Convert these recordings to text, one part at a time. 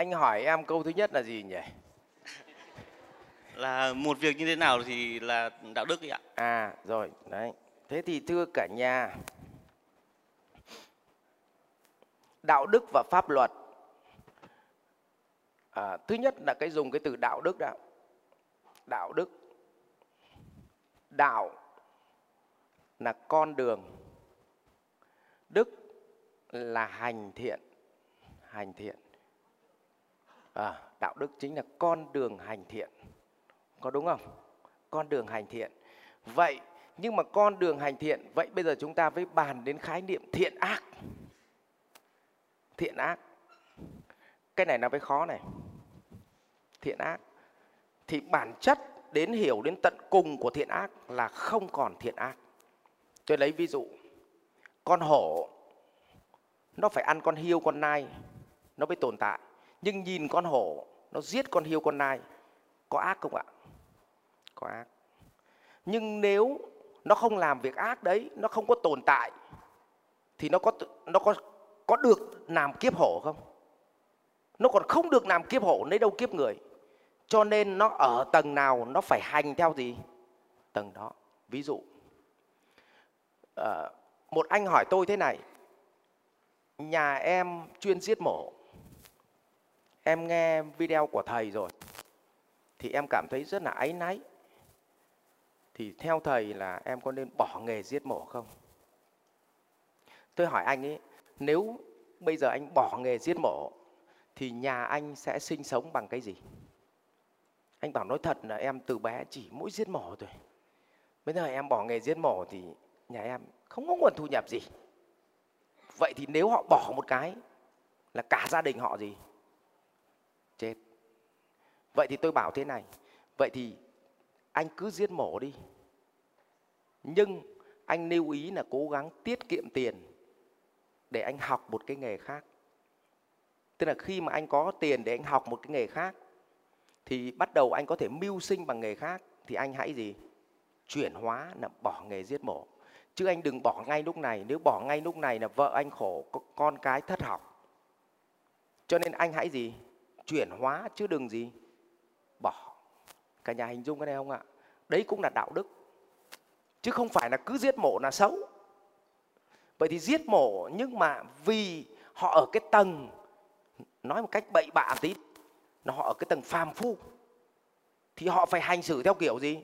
anh hỏi em câu thứ nhất là gì nhỉ? Là một việc như thế nào thì là đạo đức ạ. À rồi đấy. Thế thì thưa cả nhà đạo đức và pháp luật. À, thứ nhất là cái dùng cái từ đạo đức đó đạo đức. Đạo là con đường. Đức là hành thiện. Hành thiện à, đạo đức chính là con đường hành thiện. Có đúng không? Con đường hành thiện. Vậy nhưng mà con đường hành thiện vậy bây giờ chúng ta mới bàn đến khái niệm thiện ác. Thiện ác. Cái này nó mới khó này. Thiện ác. Thì bản chất đến hiểu đến tận cùng của thiện ác là không còn thiện ác. Tôi lấy ví dụ con hổ nó phải ăn con hiêu con nai nó mới tồn tại nhưng nhìn con hổ, nó giết con hiêu, con nai. Có ác không ạ? Có ác. Nhưng nếu nó không làm việc ác đấy, nó không có tồn tại, thì nó có nó có có được làm kiếp hổ không? Nó còn không được làm kiếp hổ, lấy đâu kiếp người? Cho nên nó ở tầng nào, nó phải hành theo gì? Tầng đó. Ví dụ ờ, một anh hỏi tôi thế này. Nhà em chuyên giết mổ em nghe video của thầy rồi, thì em cảm thấy rất là áy náy. Thì theo thầy là em có nên bỏ nghề giết mổ không? Tôi hỏi anh ấy, nếu bây giờ anh bỏ nghề giết mổ, thì nhà anh sẽ sinh sống bằng cái gì? Anh bảo nói thật là em từ bé chỉ mỗi giết mổ thôi. Bây giờ em bỏ nghề giết mổ thì nhà em không có nguồn thu nhập gì. Vậy thì nếu họ bỏ một cái là cả gia đình họ gì? Chết. Vậy thì tôi bảo thế này, vậy thì anh cứ giết mổ đi. Nhưng anh lưu ý là cố gắng tiết kiệm tiền để anh học một cái nghề khác. Tức là khi mà anh có tiền để anh học một cái nghề khác, thì bắt đầu anh có thể mưu sinh bằng nghề khác, thì anh hãy gì? Chuyển hóa là bỏ nghề giết mổ. Chứ anh đừng bỏ ngay lúc này, nếu bỏ ngay lúc này là vợ anh khổ con cái thất học. Cho nên anh hãy gì? Chuyển hóa chứ đừng gì bỏ. Cả nhà hình dung cái này không ạ? Đấy cũng là đạo đức. Chứ không phải là cứ giết mổ là xấu. Vậy thì giết mổ nhưng mà vì họ ở cái tầng, nói một cách bậy bạ tí, nó họ ở cái tầng phàm phu, thì họ phải hành xử theo kiểu gì?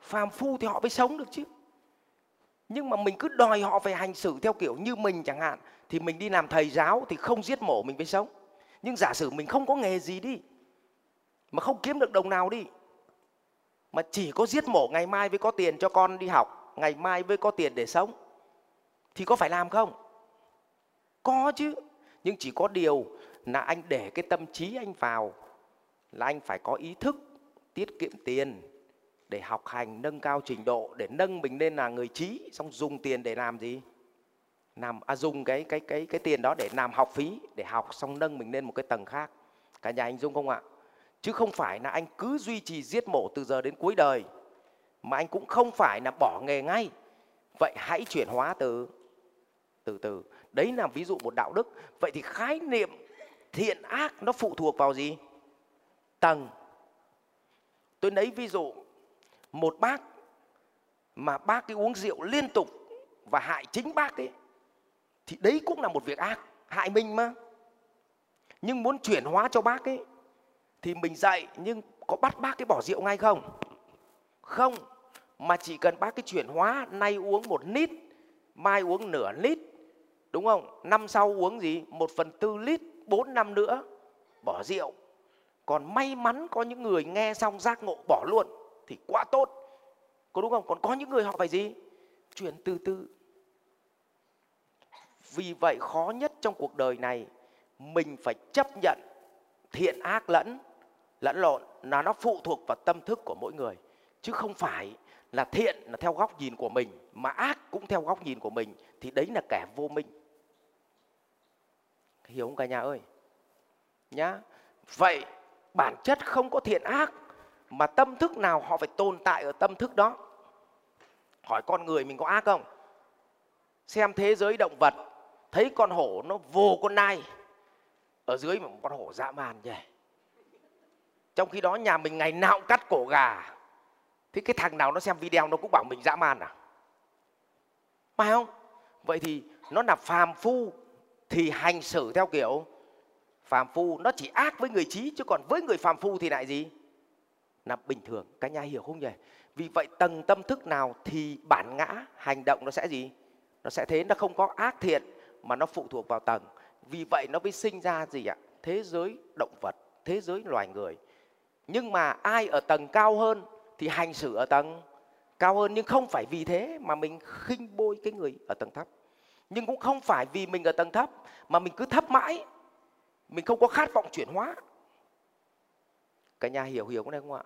Phàm phu thì họ mới sống được chứ. Nhưng mà mình cứ đòi họ phải hành xử theo kiểu như mình chẳng hạn, thì mình đi làm thầy giáo thì không giết mổ mình mới sống nhưng giả sử mình không có nghề gì đi, mà không kiếm được đồng nào đi, mà chỉ có giết mổ ngày mai với có tiền cho con đi học, ngày mai với có tiền để sống, thì có phải làm không? Có chứ, nhưng chỉ có điều là anh để cái tâm trí anh vào là anh phải có ý thức tiết kiệm tiền để học hành, nâng cao trình độ, để nâng mình lên là người trí, xong dùng tiền để làm gì? Làm à, dùng cái cái cái cái tiền đó để làm học phí để học xong nâng mình lên một cái tầng khác. Cả nhà anh dung không ạ? Chứ không phải là anh cứ duy trì giết mổ từ giờ đến cuối đời mà anh cũng không phải là bỏ nghề ngay. Vậy hãy chuyển hóa từ từ từ. Đấy là ví dụ một đạo đức. Vậy thì khái niệm thiện ác nó phụ thuộc vào gì? Tầng. Tôi lấy ví dụ một bác mà bác cái uống rượu liên tục và hại chính bác ấy thì đấy cũng là một việc ác, hại mình mà. Nhưng muốn chuyển hóa cho bác ấy, thì mình dạy nhưng có bắt bác cái bỏ rượu ngay không? Không, mà chỉ cần bác cái chuyển hóa, nay uống một lít, mai uống nửa lít, đúng không? Năm sau uống gì? Một phần tư lít, bốn năm nữa, bỏ rượu. Còn may mắn có những người nghe xong giác ngộ bỏ luôn, thì quá tốt. Có đúng không? Còn có những người họ phải gì? Chuyển từ từ vì vậy khó nhất trong cuộc đời này, mình phải chấp nhận thiện ác lẫn lẫn lộn, là nó phụ thuộc vào tâm thức của mỗi người. Chứ không phải là thiện là theo góc nhìn của mình, mà ác cũng theo góc nhìn của mình, thì đấy là kẻ vô minh. Hiểu không cả nhà ơi? Nhá. Vậy bản chất không có thiện ác, mà tâm thức nào họ phải tồn tại ở tâm thức đó? Hỏi con người mình có ác không? Xem thế giới động vật thấy con hổ nó vồ con nai, ở dưới một con hổ dã man nhỉ. Trong khi đó nhà mình ngày nào cũng cắt cổ gà. Thế cái thằng nào nó xem video nó cũng bảo mình dã man à? Phải không? Vậy thì nó là phàm phu thì hành xử theo kiểu, phàm phu nó chỉ ác với người trí chứ còn với người phàm phu thì lại gì? Là bình thường cả nhà hiểu không nhỉ? Vì vậy tầng tâm thức nào thì bản ngã, hành động nó sẽ gì? Nó sẽ thế, nó không có ác thiện mà nó phụ thuộc vào tầng. Vì vậy nó mới sinh ra gì ạ? Thế giới động vật, thế giới loài người. Nhưng mà ai ở tầng cao hơn thì hành xử ở tầng cao hơn. Nhưng không phải vì thế mà mình khinh bôi cái người ở tầng thấp. Nhưng cũng không phải vì mình ở tầng thấp mà mình cứ thấp mãi. Mình không có khát vọng chuyển hóa. Cả nhà hiểu hiểu cái này không ạ?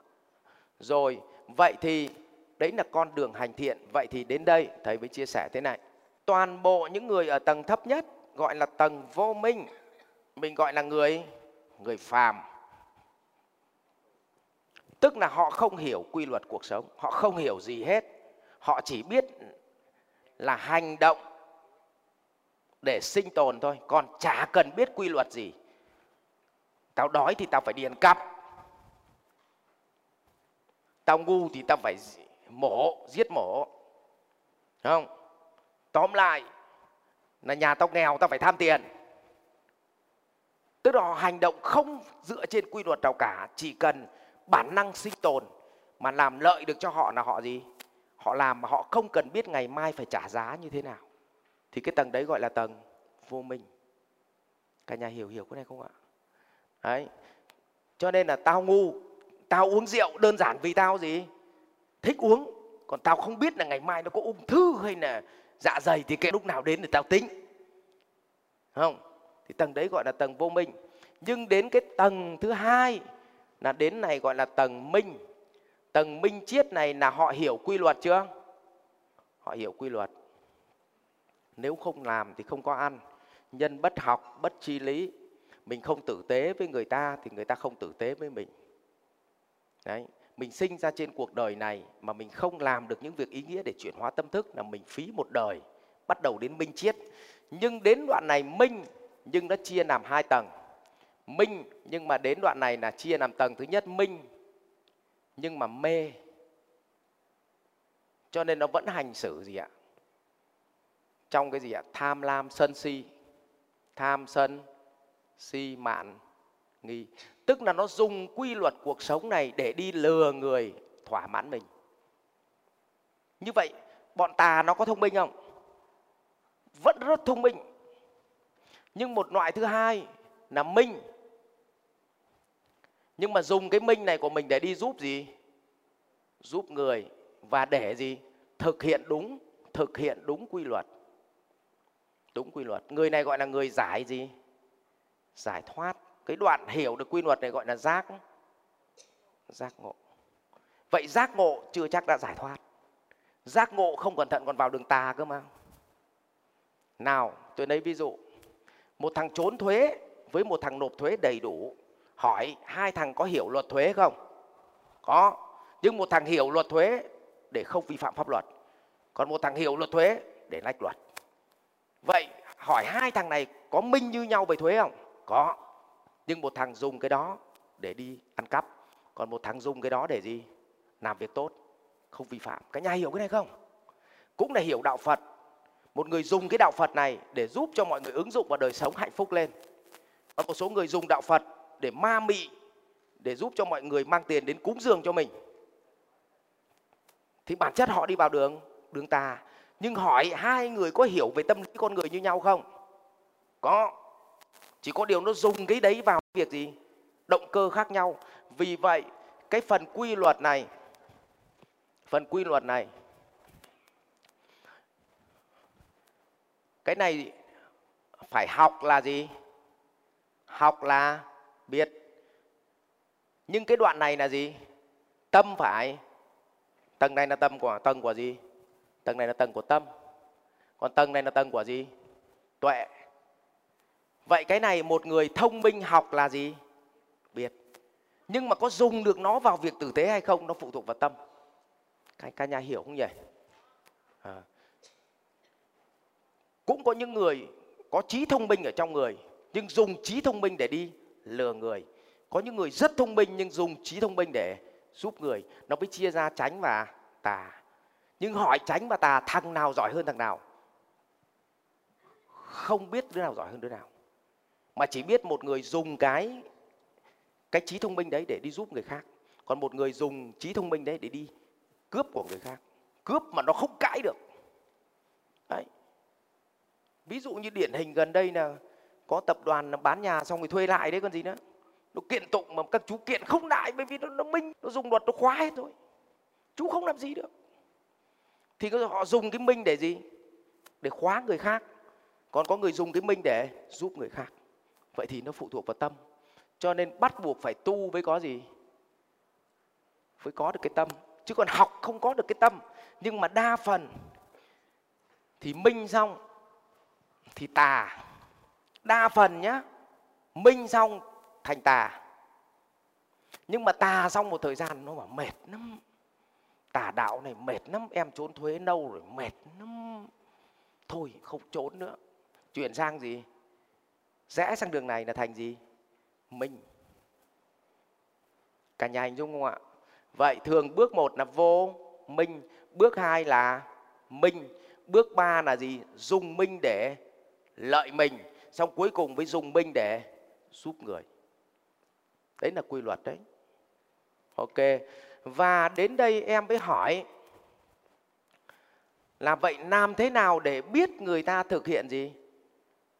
Rồi, vậy thì đấy là con đường hành thiện. Vậy thì đến đây, thầy mới chia sẻ thế này toàn bộ những người ở tầng thấp nhất, gọi là tầng vô minh. Mình gọi là người người phàm. Tức là họ không hiểu quy luật cuộc sống, họ không hiểu gì hết. Họ chỉ biết là hành động để sinh tồn thôi, còn chả cần biết quy luật gì. Tao đói thì tao phải đi ăn cắp tao ngu thì tao phải mổ, giết mổ. Đúng không? Tóm lại, là nhà tao nghèo, tao phải tham tiền. Tức là họ hành động không dựa trên quy luật nào cả, chỉ cần bản năng sinh tồn mà làm lợi được cho họ là họ gì? Họ làm mà họ không cần biết ngày mai phải trả giá như thế nào. Thì cái tầng đấy gọi là tầng vô minh. Cả nhà hiểu hiểu cái này không ạ? Đấy. Cho nên là tao ngu, tao uống rượu đơn giản vì tao gì? Thích uống, còn tao không biết là ngày mai nó có ung thư hay là dạ dày thì cái lúc nào đến thì tao tính. Không, thì tầng đấy gọi là tầng vô minh. Nhưng đến cái tầng thứ hai là đến này gọi là tầng minh. Tầng minh triết này là họ hiểu quy luật chưa? Họ hiểu quy luật. Nếu không làm thì không có ăn. Nhân bất học, bất chi lý. Mình không tử tế với người ta thì người ta không tử tế với mình. Đấy mình sinh ra trên cuộc đời này mà mình không làm được những việc ý nghĩa để chuyển hóa tâm thức là mình phí một đời, bắt đầu đến minh chiết nhưng đến đoạn này minh, nhưng nó chia làm hai tầng. Minh, nhưng mà đến đoạn này là chia làm tầng thứ nhất minh, nhưng mà mê. Cho nên nó vẫn hành xử gì ạ? Trong cái gì ạ? Tham lam sân si, tham sân si mạn nghi tức là nó dùng quy luật cuộc sống này để đi lừa người thỏa mãn mình. Như vậy, bọn tà nó có thông minh không? Vẫn rất thông minh. Nhưng một loại thứ hai là minh. Nhưng mà dùng cái minh này của mình để đi giúp gì? Giúp người và để gì? Thực hiện đúng, thực hiện đúng quy luật. Đúng quy luật. Người này gọi là người giải gì? Giải thoát cái đoạn hiểu được quy luật này gọi là giác. Giác ngộ. Vậy giác ngộ chưa chắc đã giải thoát. Giác ngộ không cẩn thận còn vào đường tà cơ mà. Nào, tôi lấy ví dụ. Một thằng trốn thuế với một thằng nộp thuế đầy đủ, hỏi hai thằng có hiểu luật thuế không? Có. Nhưng một thằng hiểu luật thuế để không vi phạm pháp luật. Còn một thằng hiểu luật thuế để lách luật. Vậy hỏi hai thằng này có minh như nhau về thuế không? Có nhưng một thằng dùng cái đó để đi ăn cắp. Còn một thằng dùng cái đó để gì? Làm việc tốt, không vi phạm. Cả nhà hiểu cái này không? Cũng là hiểu đạo phật. Một người dùng cái đạo phật này để giúp cho mọi người ứng dụng vào đời sống hạnh phúc lên. Còn một số người dùng đạo phật để ma mị, để giúp cho mọi người mang tiền đến cúng dường cho mình. Thì bản chất họ đi vào đường đường tà. Nhưng hỏi hai người có hiểu về tâm lý con người như nhau không? Có chỉ có điều nó dùng cái đấy vào việc gì? Động cơ khác nhau. Vì vậy, cái phần quy luật này, phần quy luật này, cái này phải học là gì? Học là biết. Nhưng cái đoạn này là gì? Tâm phải. Tầng này là tâm của, tầng của gì? Tầng này là tầng của tâm. Còn tầng này là tầng của gì? Tuệ vậy cái này một người thông minh học là gì? Biết. Nhưng mà có dùng được nó vào việc tử tế hay không nó phụ thuộc vào tâm. Các, các nhà hiểu không nhỉ? À. cũng có những người có trí thông minh ở trong người nhưng dùng trí thông minh để đi lừa người. Có những người rất thông minh nhưng dùng trí thông minh để giúp người. Nó mới chia ra tránh và tà. Nhưng hỏi tránh và tà thằng nào giỏi hơn thằng nào? Không biết đứa nào giỏi hơn đứa nào mà chỉ biết một người dùng cái cái trí thông minh đấy để đi giúp người khác. Còn một người dùng trí thông minh đấy để đi cướp của người khác. Cướp mà nó không cãi được. Đấy. Ví dụ như điển hình gần đây là có tập đoàn bán nhà xong rồi thuê lại đấy còn gì nữa. Nó kiện tụng mà các chú kiện không lại bởi vì nó, nó minh nó dùng luật nó khóa hết thôi, chú không làm gì được. Thì họ dùng cái minh để gì? Để khóa người khác. Còn có người dùng cái minh để giúp người khác vậy thì nó phụ thuộc vào tâm. Cho nên bắt buộc phải tu với có gì? Với có được cái tâm. Chứ còn học không có được cái tâm. Nhưng mà đa phần thì minh xong thì tà. Đa phần nhá, minh xong thành tà. Nhưng mà tà xong một thời gian nó bảo mệt lắm. Tà đạo này mệt lắm, em trốn thuế lâu rồi, mệt lắm. Thôi, không trốn nữa. Chuyển sang gì? Rẽ sang đường này là thành gì? Minh cả nhà hình dung không ạ? Vậy thường bước một là vô minh bước hai là minh bước ba là gì? Dùng minh để lợi mình. Xong cuối cùng với dùng minh để giúp người. Đấy là quy luật đấy. Ok. Và đến đây em mới hỏi là vậy làm thế nào để biết người ta thực hiện gì?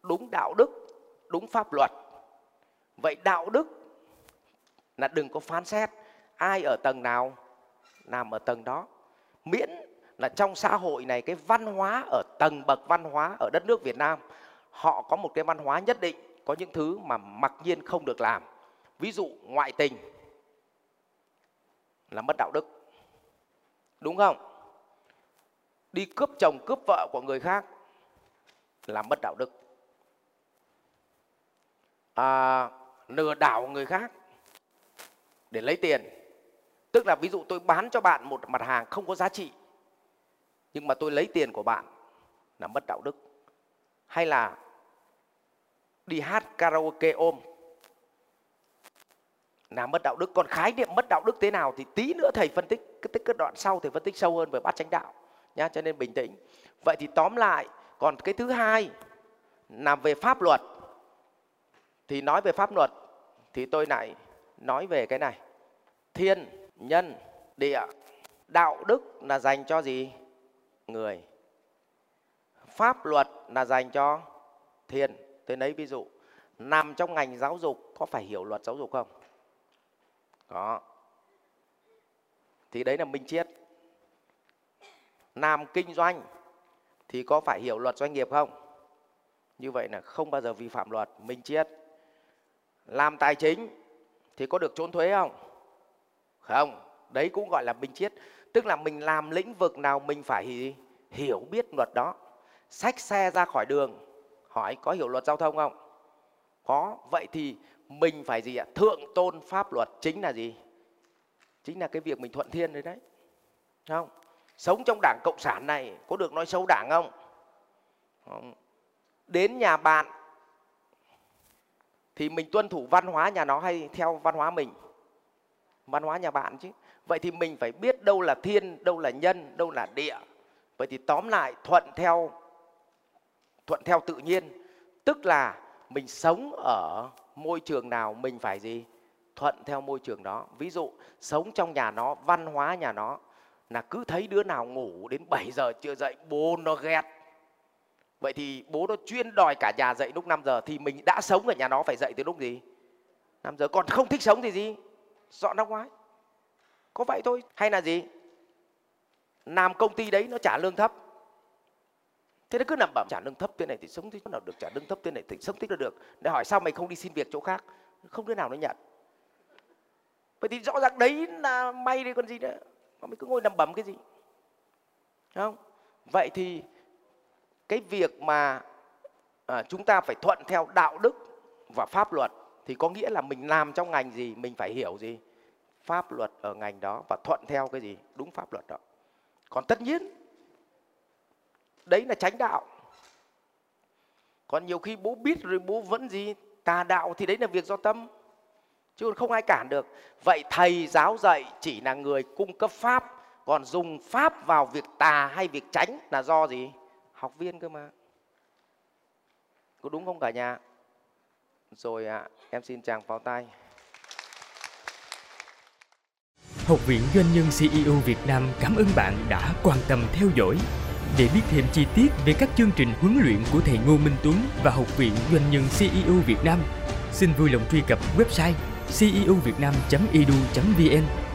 Đúng đạo đức đúng pháp luật. Vậy đạo đức là đừng có phán xét ai ở tầng nào, làm ở tầng đó. Miễn là trong xã hội này cái văn hóa ở tầng bậc văn hóa ở đất nước Việt Nam, họ có một cái văn hóa nhất định, có những thứ mà mặc nhiên không được làm. Ví dụ ngoại tình là mất đạo đức. Đúng không? Đi cướp chồng, cướp vợ của người khác là mất đạo đức à, lừa đảo người khác để lấy tiền. Tức là ví dụ tôi bán cho bạn một mặt hàng không có giá trị nhưng mà tôi lấy tiền của bạn là mất đạo đức. Hay là đi hát karaoke ôm là mất đạo đức. Còn khái niệm mất đạo đức thế nào thì tí nữa thầy phân tích cái cái đoạn sau thầy phân tích sâu hơn về bát chánh đạo nhá cho nên bình tĩnh. Vậy thì tóm lại còn cái thứ hai là về pháp luật thì nói về pháp luật, thì tôi lại nói về cái này. Thiên, nhân, địa, đạo, đức là dành cho gì? Người. Pháp luật là dành cho thiên. Tôi lấy ví dụ, nằm trong ngành giáo dục có phải hiểu luật giáo dục không? Có. Thì đấy là minh triết. Làm kinh doanh thì có phải hiểu luật doanh nghiệp không? Như vậy là không bao giờ vi phạm luật, minh triết làm tài chính thì có được trốn thuế không? Không. Đấy cũng gọi là minh triết. Tức là mình làm lĩnh vực nào mình phải hiểu biết luật đó. Xách xe ra khỏi đường. Hỏi có hiểu luật giao thông không? Có. Vậy thì mình phải gì ạ? Thượng tôn pháp luật chính là gì? Chính là cái việc mình thuận thiên đấy đấy. Không. Sống trong đảng cộng sản này có được nói xấu đảng không, không. đến nhà bạn thì mình tuân thủ văn hóa nhà nó hay theo văn hóa mình? Văn hóa nhà bạn chứ. Vậy thì mình phải biết đâu là thiên, đâu là nhân, đâu là địa. Vậy thì tóm lại, thuận theo thuận theo tự nhiên. Tức là mình sống ở môi trường nào mình phải gì? Thuận theo môi trường đó. Ví dụ, sống trong nhà nó, văn hóa nhà nó, là cứ thấy đứa nào ngủ đến 7 giờ chưa dậy bố nó ghét vậy thì bố nó chuyên đòi cả nhà dậy lúc 5 giờ thì mình đã sống ở nhà nó phải dậy từ lúc gì? 5 giờ. Còn không thích sống thì gì? Dọn ra ngoài có vậy thôi. Hay là gì? Làm công ty đấy nó trả lương thấp. Thế nó cứ nằm bẩm, trả lương thấp thế này thì sống thế nào được, trả lương thấp thế này thì sống thích là được. Để hỏi sao mày không đi xin việc chỗ khác? Không đứa nào nó nhận. Vậy thì rõ ràng đấy là may đi còn gì nữa. Mà mày cứ ngồi nằm bẩm cái gì? Không? Vậy thì cái việc mà à, chúng ta phải thuận theo đạo đức và pháp luật thì có nghĩa là mình làm trong ngành gì mình phải hiểu gì? Pháp luật ở ngành đó và thuận theo cái gì? Đúng pháp luật đó. Còn tất nhiên đấy là tránh đạo. Còn nhiều khi bố biết rồi bố vẫn gì? Tà đạo thì đấy là việc do tâm chứ không ai cản được. Vậy thầy giáo dạy chỉ là người cung cấp pháp còn dùng pháp vào việc tà hay việc tránh là do gì? Học viên cơ mà. Có đúng không cả nhà? Rồi ạ à, em xin chàng pháo tay. Học viện Doanh nhân CEO Việt Nam cảm ơn bạn đã quan tâm theo dõi. Để biết thêm chi tiết về các chương trình huấn luyện của thầy Ngô Minh Tuấn và Học viện Doanh nhân CEO Việt Nam, xin vui lòng truy cập website ceovietnam.edu.vn